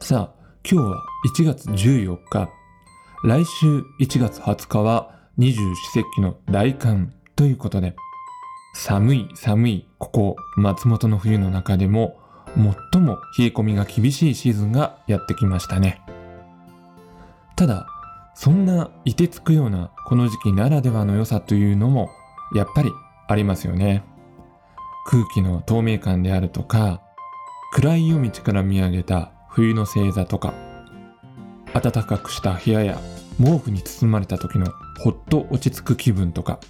さあ、今日は1月14日。来週1月20日は二十四節気の大寒ということで、寒い寒いここ松本の冬の中でも最も冷え込みが厳しいシーズンがやってきましたね。ただ、そんな凍てつくようなこの時期ならではの良さというのもやっぱりありますよね。空気の透明感であるとか、暗い夜道から見上げた冬の星座とか、暖かくした部屋や毛布に包まれた時のほっと落ち着く気分とか、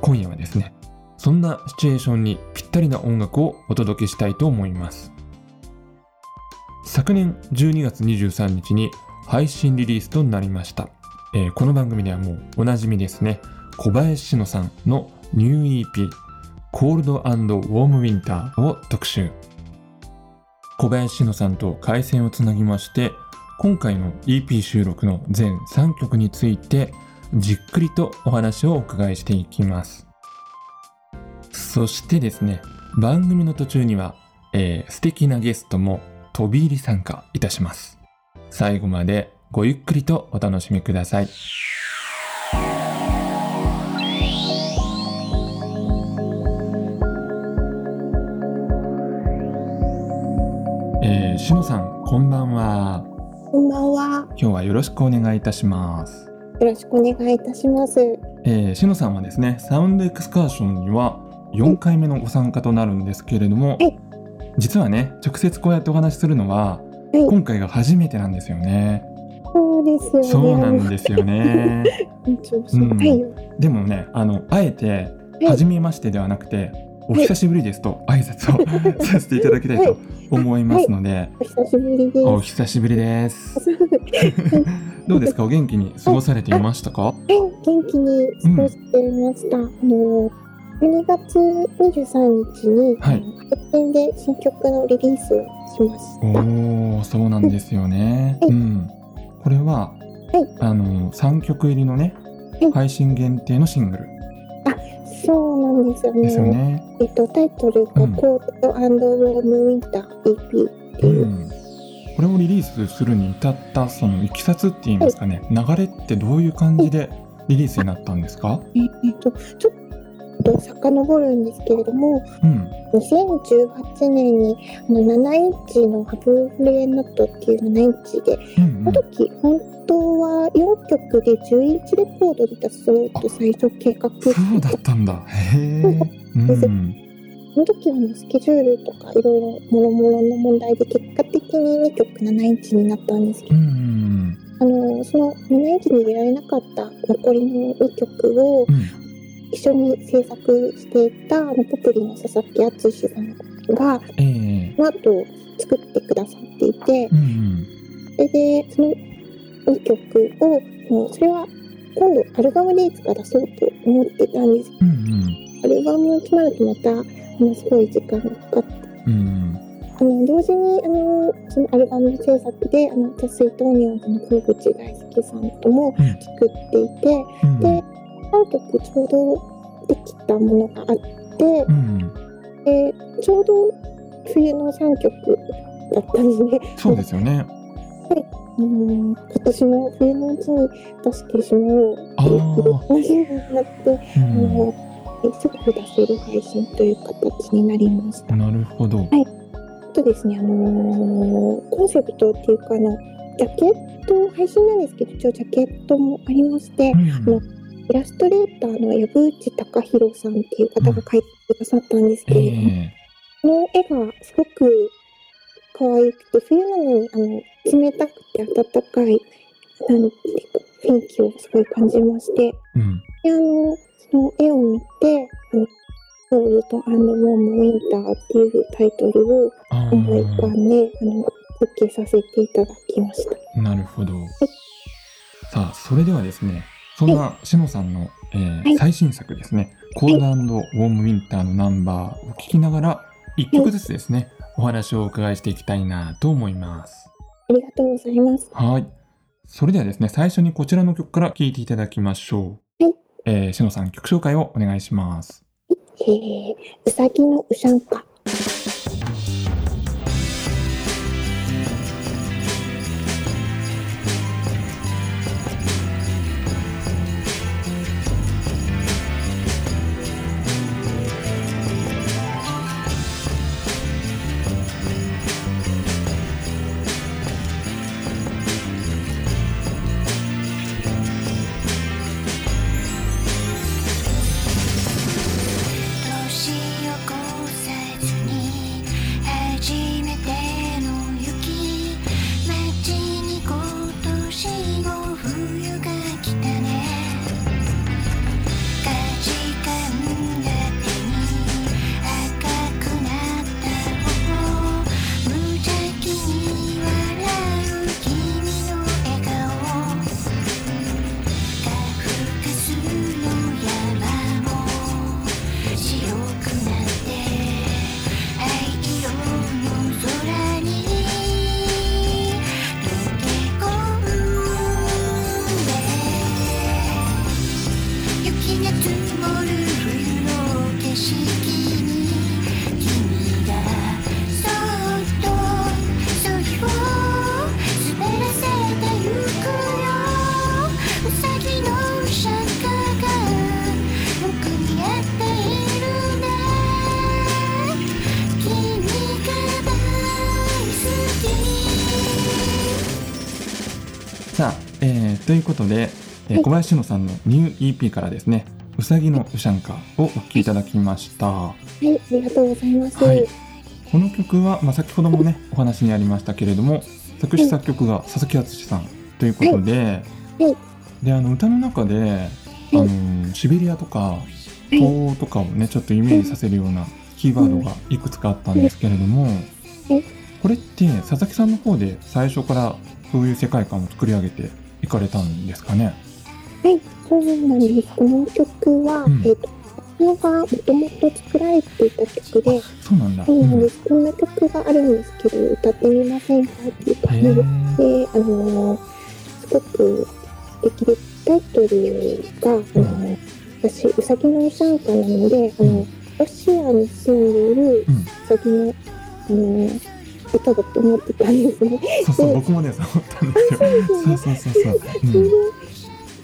今夜はですね、そんなシチュエーションにぴったりな音楽をお届けしたいと思います。昨年12月23日に配信リリースとなりました。えー、この番組ではもうおなじみですね、小林志乃さんのニュー EP、コールドウォームウィンターを特集。小林志乃さんと回線をつなぎまして今回の EP 収録の全3曲についてじっくりとお話をお伺いしていきます。そしてですね番組の途中には、えー、素敵なゲストも飛び入り参加いたします。最後までごゆっくりとお楽しみください。しのさん、こんばんは。こんばんは。今日はよろしくお願いいたします。よろしくお願いいたします。えー、しのさんはですね、サウンドエクスカーションには4回目のご参加となるんですけれども、はい、実はね、直接こうやってお話しするのは、はい、今回が初めてなんですよね。そうですよね。そうなんですよね。うん、でもね、あのあえて初めましてではなくて、お久しぶりですと挨拶を させていただきたいと思いますので、お久しぶりです。お久しぶりです。どうですか、お元気に過ごされていましたか？元気に過ごしていました。うん、あの12月23日に、はい、配信で新曲のリリースをしました。おお、そうなんですよね。はい、うん、これは、はい、あの3曲入りのね、配信限定のシングル。そうなんですよね。よね。えっとタイトルが、コールドウォームウィンター EP っていう、うん、これをリリースするに至ったそのいきさつって言いますかね、はい、流れってどういう感じでリリースになったんですか？えっとちょっと遡るんですけれども、うん、2018年にあの7インチのハブフレーノットっていう7インチで、うんうん、その時本当は4曲で10インチレコードで出そうと最初計画そうだったんだ。へえ、うん、その時はのスケジュールとかいろいろもろもろの問題で結果的に2曲7インチになったんですけど、うん、あのその7インチに入れられなかった残りの2曲を、うん一緒に制作していたあのポプリの佐々木敦さんが、えー、その後作ってくださっていて、うんうん、それでその2曲をもうそれは今度アルバムでいつか出そうと思ってたんです、うんうん、アルバム決まるとまたものすごい時間がかかって、うんうん。あの同時にあのそのアルバム制作であの脱水トーニオンズの小口大輔さんとも作っていて、うん、で3曲ちょうどできたものがあって、うん、でちょうど冬の3曲だったんですね。そうですよね。はい、うん今年の冬のうちに出してしまおうっていう話になって、うん、あのすぐ出せる配信という形になりました。なるほど。はい。あとですね、あのー、コンセプトっていうかあのジャケット配信なんですけど、一応ジャケットもありまして、うん、あのイラストレーターの藪内隆弘さんっていう方が描いてくださったんですけれども、うんえ。ー、この絵がすごく可愛くて冬なのにあの冷たくて暖かいなんていうか雰囲気をすごい感じまして、うん、であのその絵を見て「あのソウルとアンドモームウィンター」っていうタイトルを思い浮かんであの設計させていただきました。なるほど、はい、さあそれではですねそんなしのさんの、えーはい、最新作ですね、コールドウォームウィンターのナンバーを聞きながら、一曲ずつですね、お話をお伺いしていきたいなと思います。ありがとうございます。はい。それではですね、最初にこちらの曲から聴いていただきましょう。はい。えー、しのさん曲紹介をお願いします。えー、うさぎのうしゃんか。ということで、えー、小林野さんのニュー EP からですね、うさぎのうしゃんかをお聴きいただきました。はい、ありがとうございます。はい、この曲は、まあ、先ほどもね、お話にありましたけれども、作詞作曲が佐々木敦さんということで、はい、で、あの歌の中で、あのシベリアとか東欧とかをね、ちょっとイメージさせるようなキーワードがい。くつかあったんですけれども、これって佐々木さんの方で最初からそういう世界観を作り上げて行かれたんですかね？はい、そうなんです。この曲は、うん、えっ、ー、と、これがもともと作られていた曲で、そうなんだ。そうなんです、こんな曲があるんですけど、歌ってみませんかっていう感じで、あのー、すごく素敵で、タイトルが、あのー、私、うさぎのうしゃんかなので、あの、ロシアに住んでいるうさぎの、あの歌だと思ってたんですね。そうそう、僕もね、そう思ったんですよ。そうそうそうそう。うん、レ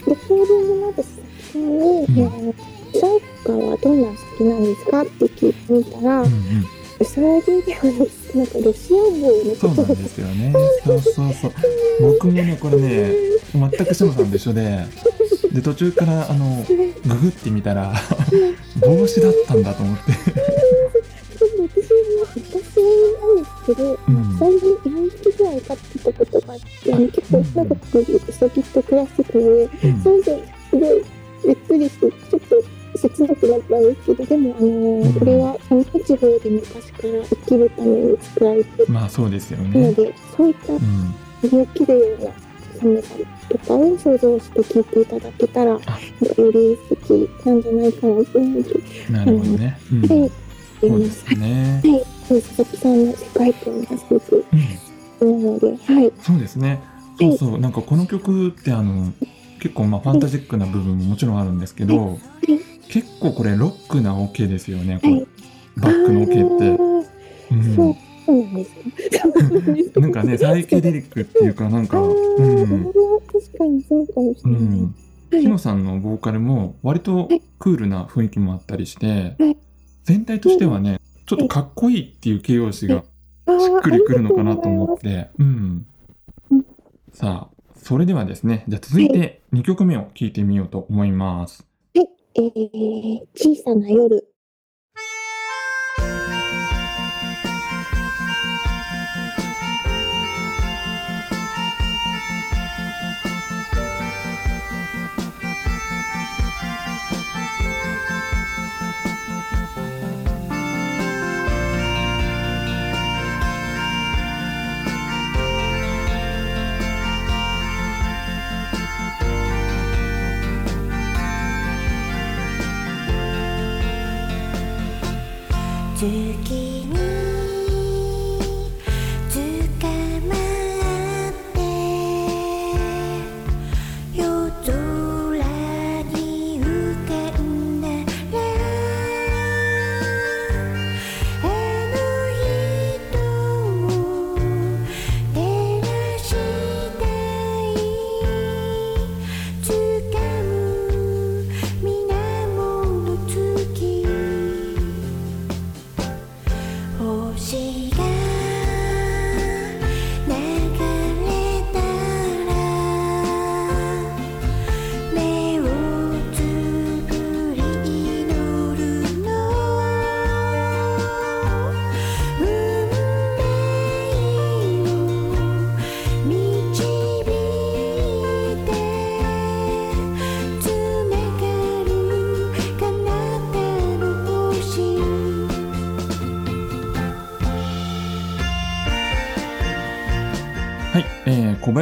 コーディングの後、先に、うん、シャイカはどんな好きなんですかって聞いてみたら、うんうんうさぎではなんかロシア帽のそうなんですよね。そうそうそう。僕もねこれね全く志麻さんと一緒で、で途中からあのググってみたら 帽子だったんだと思って。けど、うん、最近4匹ぐらい飼ってたことがあって、結構長くウサギと暮らしてたので、うん、それですごいびっくりして、ちょっと切なくなったんですけど、でも、あのー、うん、これはその地方で昔から生きるために作られてまあそうですよね。なので、そういった身を切るような寒さとかを想像して聞いていただけたら、より素敵なんじゃないかなと思って。なるほどね。うん、はい。そうですね。はい。佐々木さんの世界観がすごく好なので、はい。そうですね。そうそう、なんかこの曲ってあの結構まあファンタジックな部分ももちろんあるんですけど、結構これロックなオ、ケですよね。これバックのオ、ケって。うん、そうそうなんですか。なんかね、サイケデリックっていうか、なんか、うん。確かにそうかもしれない。うん。日野さんのボーカルも割とクールな雰囲気もあったりして、全体としてはね、ちょっとかっこいいっていう形容詞がしっくりくるのかなと思って、うん。さあ、それではですね、じゃあ続いて2曲目を聴いてみようと思います。はい、えー、小さな夜。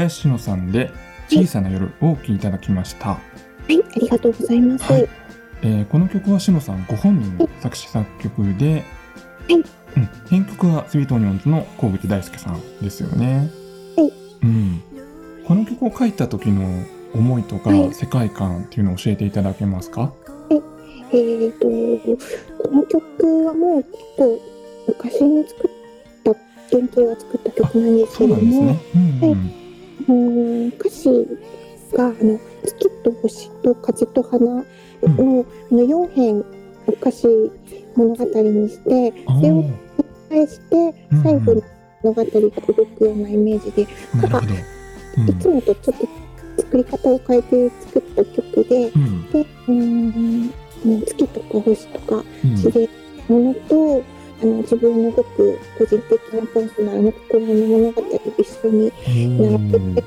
林野さんで小さな夜をお聴きいただきました。はい、ありがとうございます。はい、えー、この曲はしのさんご本人の作詞作曲で、はい、うん、編曲はスイートオニオンズの小口大輔さんですよね。はい。うん。この曲を書いた時の思いとか世界観っていうのを教えていただけますか？はい。えーと、この曲はもう結構昔に作った原型が作った曲なんですけども、ねうんうん、はい、うん。歌詞があの月と星と風と花の,、うん、の4編を歌詞物語にしてそれを繰り返して最後に物語が動くようなイメージで、うん、なん。か、うん、いつもとちょっと作り方を変えて作った曲で、うん、でうん。月とか星とか自然のものと、あの自分のごく個人的なパーソナルの心の物語を一緒に並べて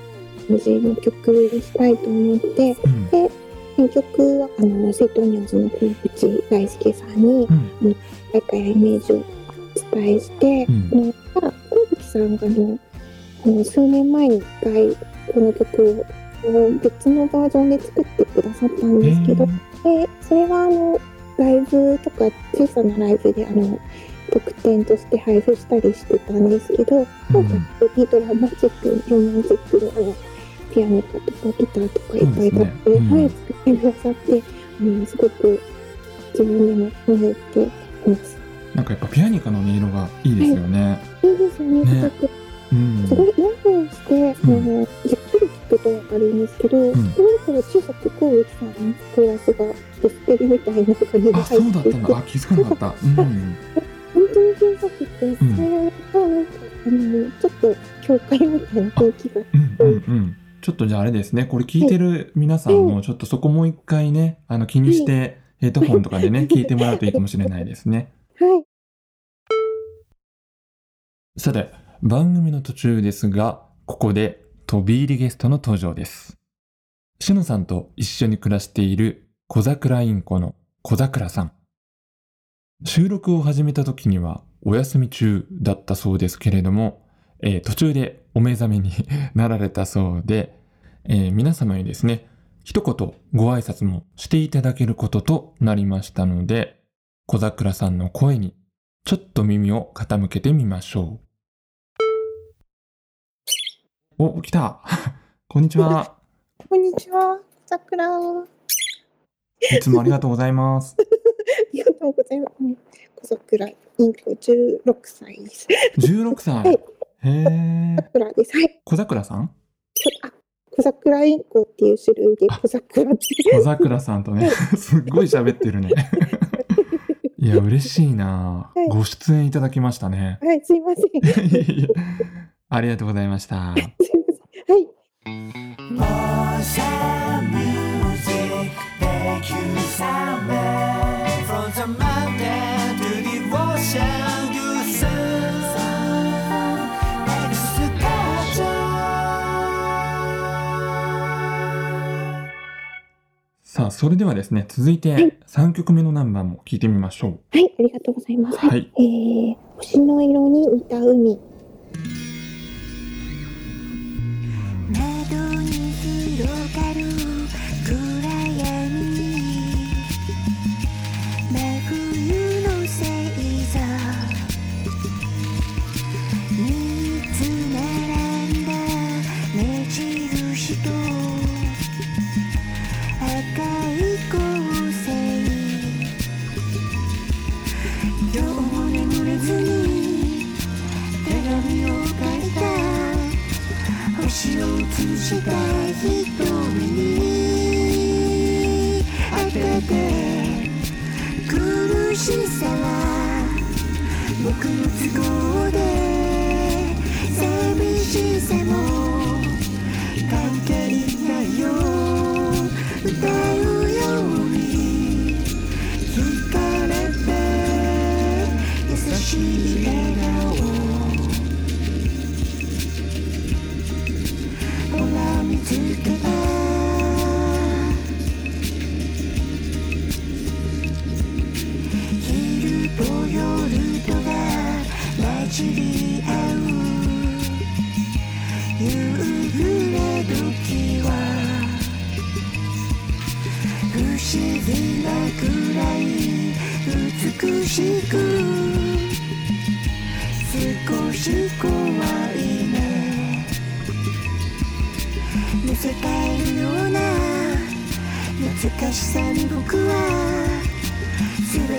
感じの曲にしたいと思って、うん、で編曲はあのセイトニオンズの小口大輔さんに、うん、あの大会やイメージをお伝えして、うん、あの小口さんがのあの数年前に1回この曲を別のバージョンで作ってくださったんですけど、でそれはあのライブとか小さなライブであの特典として配布したりしてたんですけど、今回、うん、ドラマチックロマンチックであのピアノとかギターとかいっぱい買って、ねうん、はい、作ってくださって、あのすごく自分でも褒めています。なんかやっぱピアニカの音色がいいですよね。はい、いいですよね。ねすごく、うん、すごいイヤホンして、うん、あのじっくり聞くとわかるんですけど、うん、それから小さくこうさんのコーラスが捨てるみたいな感じで入ってて、あ、そうだったんだ。あ、気づかなかった。うん。本当に小さくて、それがなんかあのちょっと教会みたいな雰囲気が。うんうんうんちょっとじゃああれですね、これ聞いてる皆さんもちょっとそこもう一回ね、あの気にして、ヘッドホンとかでね、聞いてもらうといいかもしれないですね。はい。さて、番組の途中ですが、ここで飛び入りゲストの登場です。しのさんと一緒に暮らしている小桜インコの小桜さん。収録を始めた時にはお休み中だったそうですけれども、えー、途中でお目覚めに なられたそうで、えー、皆様にですね、一言ご挨拶もしていただけることとなりましたので、小桜さんの声にちょっと耳を傾けてみましょう。お、来た こんにちは。こんにちは。桜。いつもありがとうございます。とうございます。小桜、インコ16歳です。16歳、はいへえ。桜です。はい。小桜さん？あ、小桜インコっていう種類で小桜。小桜さんとね、すっごい喋ってるね。いや、嬉しいな、はい、ご出演いただきましたね。はい、すいません。ありがとうございました。すいません。はい。それではですね、続いて3曲目のナンバーも聞いてみましょう。はい、ありがとうございます。はい。えー、星の色に似た海。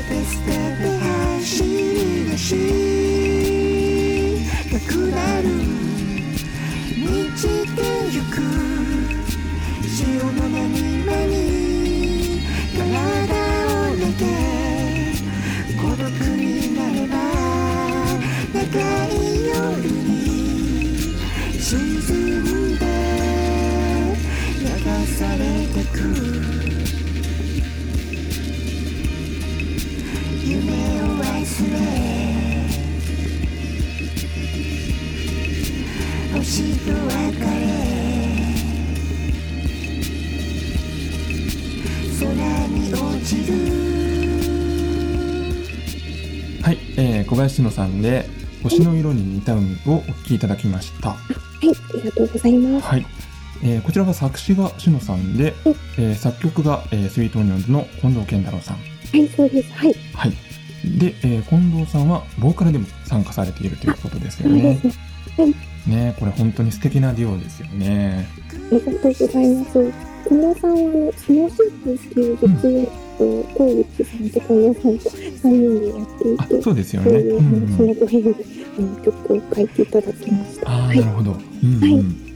全て捨てて走り出したくなる満ちてゆく潮の波間に体を寝て孤独になれば長い夜に沈んで流されてくはい、えー、小林野さんで星の色に似た海をお聴きいただきました。はい、ありがとうございます。はい。えーこちらが作詞がしのさんで、えー作曲が、えースイートオニオンズの近藤健太郎さん。はい、そうです。はい。はい。で、えー近藤さんはボーカルでも参加されているということですよねそうです。ね。ねこれ本当に素敵なデュオですよね。ありがとうございます。近藤さんは、あの、スノーシープっていう月曜と、小口さんと近藤さんと3人でやっていあて、、そうですよね。そういのご縁で、あの、曲を書いていただきました。ああ、はいなる。ほど。うんうんはい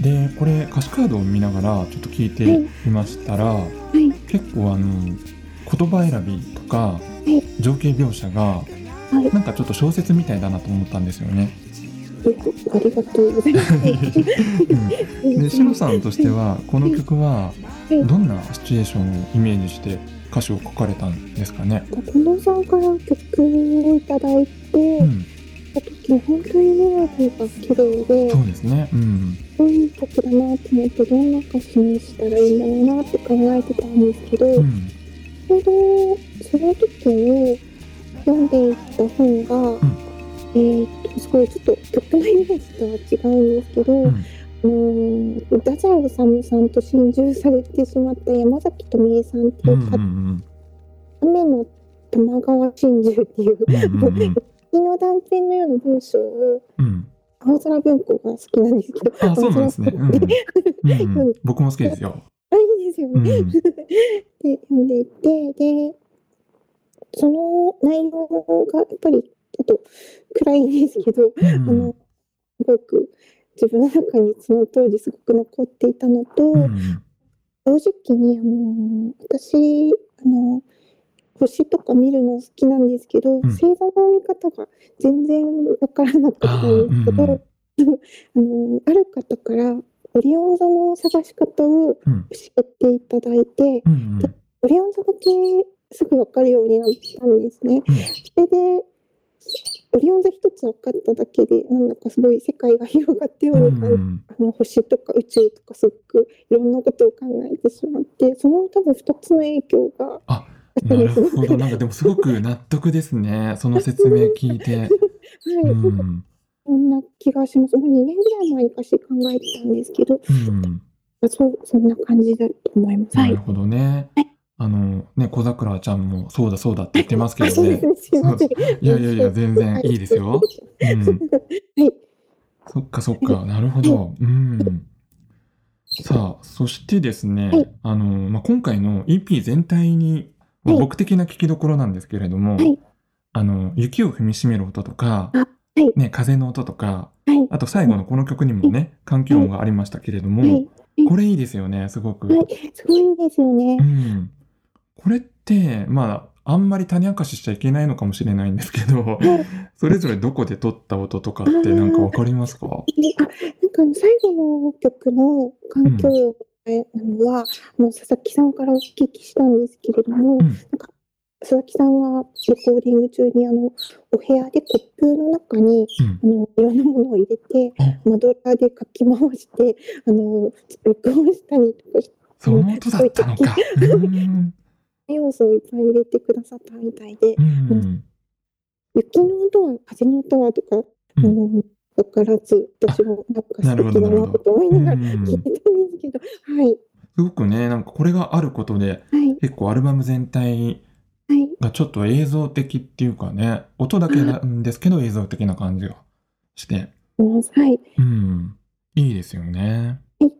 で、これ歌詞カードを見ながらちょっと聞いてみましたら、はい。結構あの言葉選びとかい情景描写がはい。なんかちょっと小説みたいだなと思ったんですよね。ありがとうございます。うん、で、しのさんとしてはこの曲ははいどんなシチュエーションをイメージして歌詞を書かれたんですかね？近藤さんから曲をいただいて、うん、た時本当にメロディーが綺麗で、そうですね。うん、いい曲だなと思って、どんな歌詞にしたらいいんだろうなって考えてたんですけど、うん、ちょうどその時に読んでいた本が、えーっとすごいちょっと曲のイメージとは違うんですけど、うん、うーん太宰治さんと心中されてしまった山崎富恵さんってうん、いうう方、ん、雨の玉川心中っていううん、うん、うん、月の断片のような文章をうん、青空文庫が好きなんですけどあ、そうなんですね。うん、うん、うん、僕も好きですよ。あいいですようね。ん、で読んでいてでその内容がやっぱりっと暗いんですけど、うん、あのすごく自分の中にその当時すごく残っていたのと、うん、正直にあの私あの星とか見るの好きなんですけど、ん。星座の見方が全然わからなかったんですけど、あー あのある方からオリオン座の探し方をうん、教えていただいて、うん、オリオン座だけすぐ分かるようになったんですね。うん。それでオリオン座一つ分かっただけでなんだかすごい世界が広がったように感じうん、あの星とか宇宙とかすごくいろんなことを考えてしまってその多分2つの影響がああったるほど。なんかでもすごく納得ですね。その説明聞いて。はい、うん、そんな気がしますもう2年ぐらい前に歌詞考えてたんですけどうん。そうそんな感じだと思います。はないる、ほどね。あの、ね、小桜ちゃんもそうだそうだって言ってますけどね。いやいやいや、全然い。いですよ。うん。はい。そっかそっか、なるほど。うん。さあ、そしてですね、はい。あの、まあ、今回の EP 全体に、まあはい。僕的な聞きどころなんですけれども、はい。あの、雪を踏みしめる音とか、ね、風の音とか、はい。あと最後のこの曲にもね、環境音がありましたけれども、はい。これいいですよね、すごく。はい。すごいですよね。う。ん。これって、まあ、あんまり種明かししちゃいけないのかもしれないんですけど、それぞれどこで撮った音とかってなんかわかりますか？あ、なんか最後の曲の環境音なのは、あの佐々木さんからお聞きしたんですけれども、うん。なんか佐々木さんがレコーディング中にあのお部屋でコップの中にうん。あのいろんなものを入れてあ。マドラーでかき回してあの録音したりとかしその音だったのか。うん。要素をいっぱい入れてくださったみたいで、うん。雪の音は風の音はとか、うんあの分からず私もなんか素敵だなと思いながらうん聞いてたんですけど、はいすごくね、なんかこれがあることで、はい結構アルバム全体がちょっと映像的っていうかね、音だけなんですけど映像的な感じがして、はい。うん。いいですよね。はい。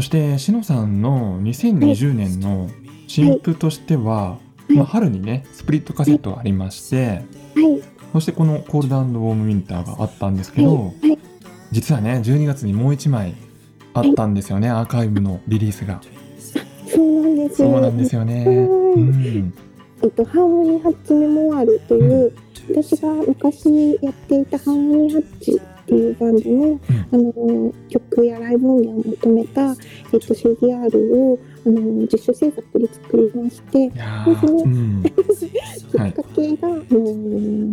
そしてしのさんの2020年の新譜としては、はい。まあ、春にねスプリットカセットがありまして、はい、そしてこの「コールドウォームウィンター」があったんですけど、実はね12月にもう1枚あったんですよね、アーカイブのリリースが。そうなんです。そうなんですよね。うん。えっと、ハーモニーハッチメモワールという、うん、私が昔やっていたハーモニーハッチっていうバンドのうん、あの曲やライブ音源を求めた、えっと、CDR をあの自主制作で作りましてまずね、うん、きっかけが、はい、う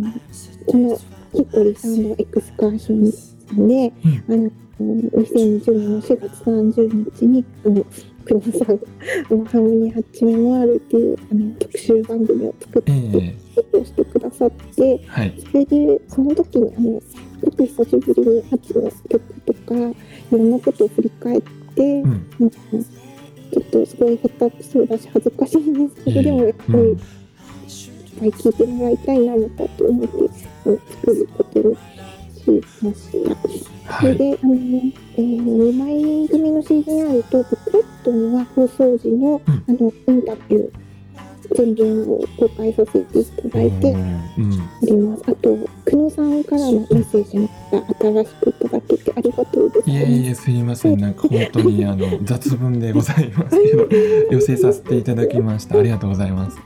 んこのヒッコリーサウンドエクスカーションさんで、うん、あの2020年の4月30日にあの久野さんあのハーモニーハッチメモアールっていうあの特集番組を作って、えー、してくださって、はい、それでその時にあのごく久しぶりにハッチの曲とかいろんなことを振り返って、うん、ちょっとすごい下手くそだし恥ずかしいんですけど、えー、でもやっぱり、いっぱい聴いてもらいたいなのかと思って作ることにしました。それで、あの、えー、2枚組の CDR とブックレットには放送時の,、あのインタビュー全文を公開させていただいております。あと、久野さんからのメッセージも新しくいただけてありがとうございます。いえいえ、すいません。なんか本当にあの 雑文でございますけど、寄せさせていただきました。ありがとうございます。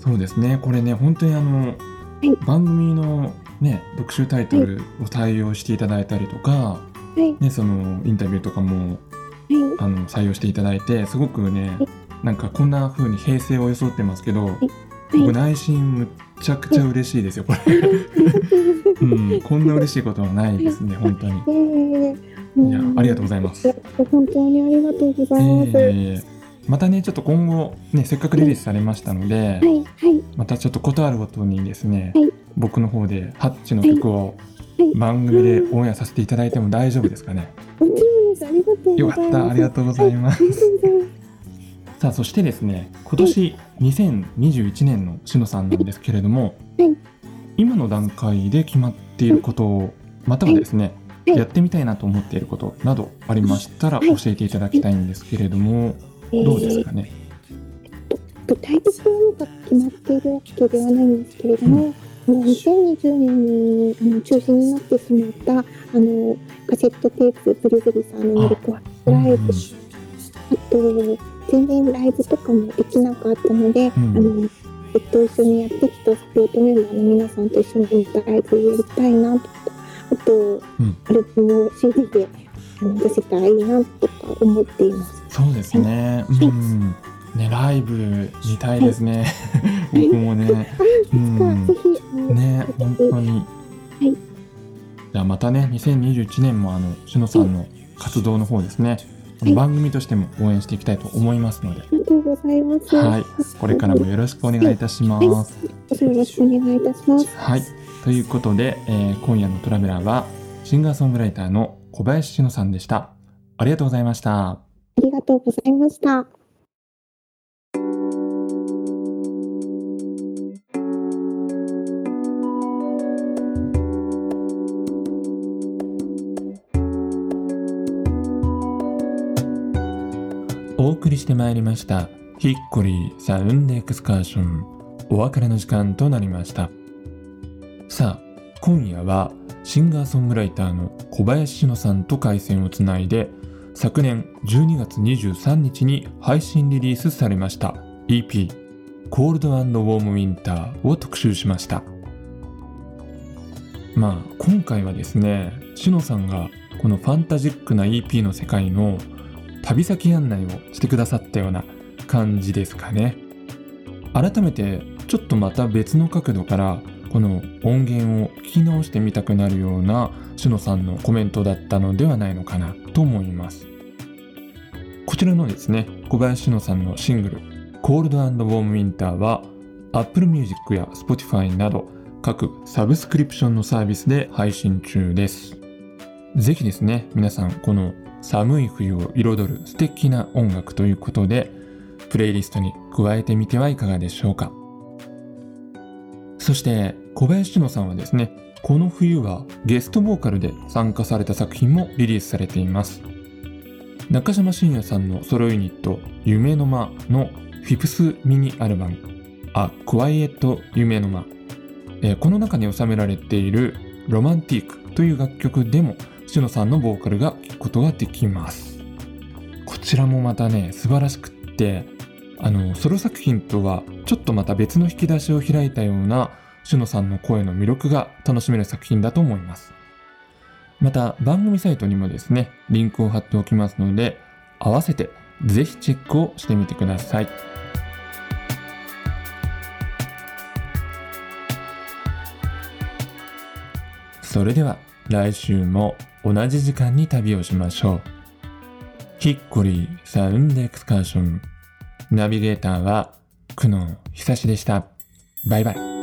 そうですね。これね、本当にあの、はい、番組のね、特集タイトルを対応していただいたりとか、はい、ね、そのインタビューとかも、はい、あの採用していただいてすごくね、なんかこんな風に平成を装ってますけど、僕内心むっちゃくちゃ嬉しいですよこれ、うん、こんな嬉しいことはないですね本当に、いやありがとうございます。本当にありがとうございます、えーまたねちょっと今後ねせっかくリリースされましたので、はいはい、またちょっとことあるごとにですね、はい、僕の方でハッチの曲を番組でオンエアさせていただいても大丈夫ですかね？よかった。ありがとうございます。さあそしてですね今年2021年のしのさんなんですけれども、今の段階で決まっていることをまたはですね、やってみたいなと思っていることなどありましたら教えていただきたいんですけれども、どうですかね？具体的なのが決まっているわけではないんですけれども、うん。2020年にあの中止になってしまったあのカセットテープブルーベリーさんのミルクワライブ、あと全然ライブとかもできなかったので、うん、あのずっと一緒にやってきたスポートメンバーの皆さんと一緒にライブをやりたいなとかあと、うん、アルバムを CD で出せたらいいなとか思っています。そうですね、はい、うんね、ライブ見たいですね。僕もね。うん。ね、本当に。はい。じゃあまたね、2021年もあの、しのさんの活動の方ですね。はい、番組としても応援していきたいと思いますので。ありがとうございます。はい。これからもよろしくお願いいたします。はい、よろしくお願いいたします。はい。ということで、えー、今夜のトラベラーは、シンガーソングライターの小林しのさんでした。ありがとうございました。ありがとうございました。送りしてまいりましたヒッコリーサウンドエクスカーションお別れの時間となりました。さあ今夜はシンガーソングライターの小林志乃さんと回線をつないで昨年12月23日に配信リリースされました EP コールドウォームウィンターを特集しました。まあ今回はですねしのさんがこのファンタジックな EP の世界の旅先案内をしてくださったような感じですかね。改めてちょっとまた別の角度からこの音源を聞き直してみたくなるようなしのさんのコメントだったのではないのかなと思います。こちらのですね小林しのさんのシングル「コールドウォームウィンターは Apple Music や Spotify など各サブスクリプションのサービスで配信中です。ぜひですね、皆さんこの寒い冬を彩る素敵な音楽ということで、プレイリストに加えてみてはいかがでしょうか。そして小林野さんはですね、この冬はゲストボーカルで参加された作品もリリースされています。中島信也さんのソロユニット夢の間のフィプスミニアルバムあ、クワイエット夢の間、えー、この中に収められているロマンティークという楽曲でもしのさんのボーカルが聴くことができます。こちらもまたね、素晴らしくって、あの、ソロ作品とはちょっとまた別の引き出しを開いたようなしのさんの声の魅力が楽しめる作品だと思います。また番組サイトにもですね、リンクを貼っておきますので、合わせてぜひチェックをしてみてください。それでは来週も同じ時間に旅をしましょう。ヒッコリーサウンドエクスカーション。ナビゲーターは久野久志でした。バイバイ。